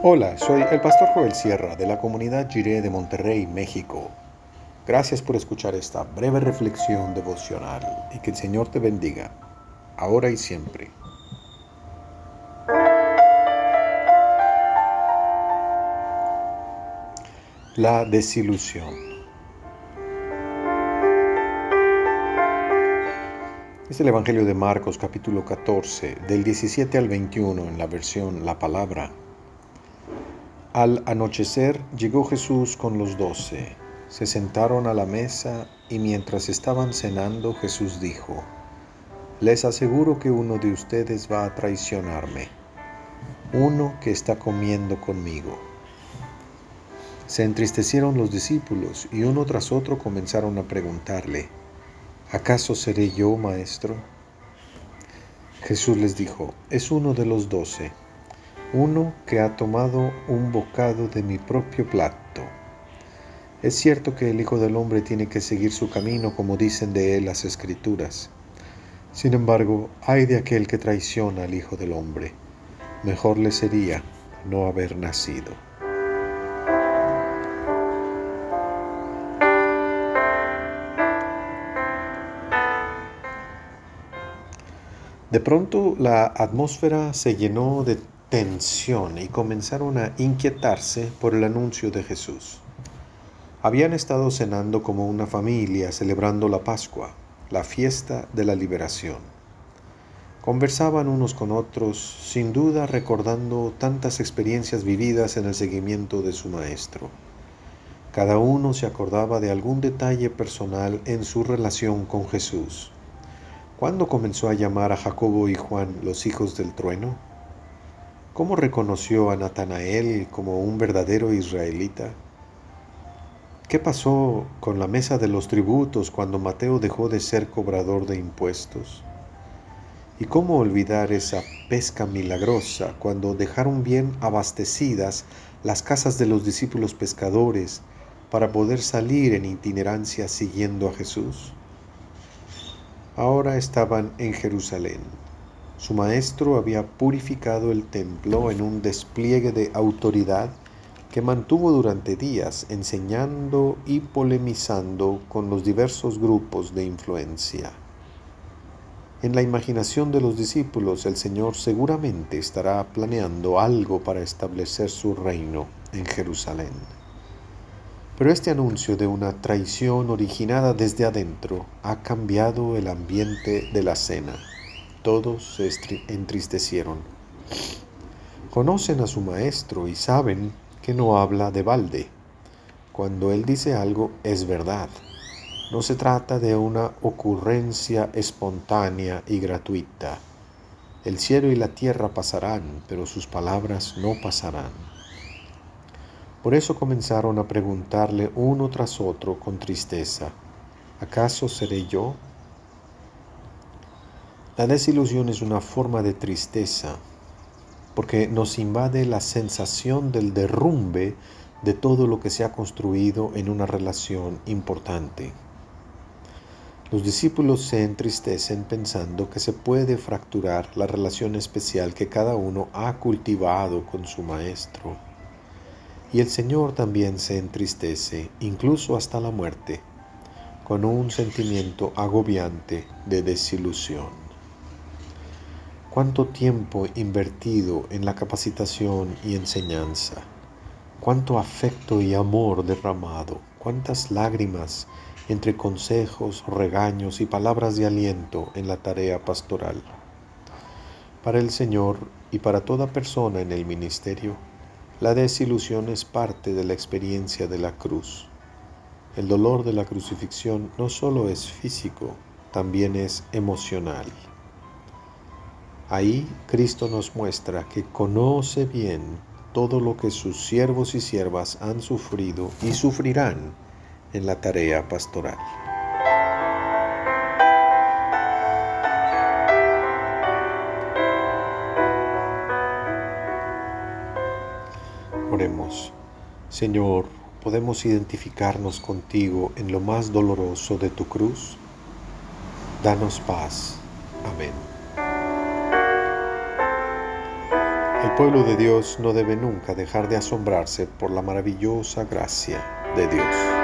Hola, soy el pastor Joel Sierra de la comunidad Jiré de Monterrey, México. Gracias por escuchar esta breve reflexión devocional y que el Señor te bendiga, ahora y siempre. La desilusión. Es el Evangelio de Marcos capítulo 14, del 17 al 21 en la versión La Palabra. Al anochecer llegó Jesús con los doce. Se sentaron a la mesa y mientras estaban cenando Jesús dijo, Les aseguro que uno de ustedes va a traicionarme, uno que está comiendo conmigo. Se entristecieron los discípulos y uno tras otro comenzaron a preguntarle, ¿acaso seré yo, maestro? Jesús les dijo, es uno de los doce uno que ha tomado un bocado de mi propio plato. Es cierto que el Hijo del Hombre tiene que seguir su camino como dicen de él las Escrituras. Sin embargo, hay de aquel que traiciona al Hijo del Hombre. Mejor le sería no haber nacido. De pronto la atmósfera se llenó de tensión y comenzaron a inquietarse por el anuncio de Jesús. Habían estado cenando como una familia celebrando la Pascua, la fiesta de la liberación. Conversaban unos con otros, sin duda recordando tantas experiencias vividas en el seguimiento de su Maestro. Cada uno se acordaba de algún detalle personal en su relación con Jesús. ¿Cuándo comenzó a llamar a Jacobo y Juan los hijos del trueno? ¿Cómo reconoció a Natanael como un verdadero israelita? ¿Qué pasó con la mesa de los tributos cuando Mateo dejó de ser cobrador de impuestos? ¿Y cómo olvidar esa pesca milagrosa cuando dejaron bien abastecidas las casas de los discípulos pescadores para poder salir en itinerancia siguiendo a Jesús? Ahora estaban en Jerusalén su maestro había purificado el templo en un despliegue de autoridad que mantuvo durante días enseñando y polemizando con los diversos grupos de influencia. En la imaginación de los discípulos el Señor seguramente estará planeando algo para establecer su reino en Jerusalén. Pero este anuncio de una traición originada desde adentro ha cambiado el ambiente de la cena todos se entristecieron. Conocen a su maestro y saben que no habla de balde. Cuando él dice algo es verdad. No se trata de una ocurrencia espontánea y gratuita. El cielo y la tierra pasarán, pero sus palabras no pasarán. Por eso comenzaron a preguntarle uno tras otro con tristeza, ¿acaso seré yo? La desilusión es una forma de tristeza porque nos invade la sensación del derrumbe de todo lo que se ha construido en una relación importante. Los discípulos se entristecen pensando que se puede fracturar la relación especial que cada uno ha cultivado con su Maestro. Y el Señor también se entristece, incluso hasta la muerte, con un sentimiento agobiante de desilusión cuánto tiempo invertido en la capacitación y enseñanza, cuánto afecto y amor derramado, cuántas lágrimas entre consejos, regaños y palabras de aliento en la tarea pastoral. Para el Señor y para toda persona en el ministerio, la desilusión es parte de la experiencia de la cruz. El dolor de la crucifixión no solo es físico, también es emocional. Ahí Cristo nos muestra que conoce bien todo lo que sus siervos y siervas han sufrido y sufrirán en la tarea pastoral. Oremos. Señor, ¿podemos identificarnos contigo en lo más doloroso de tu cruz? Danos paz. Amén. Pueblo de Dios no debe nunca dejar de asombrarse por la maravillosa gracia de Dios.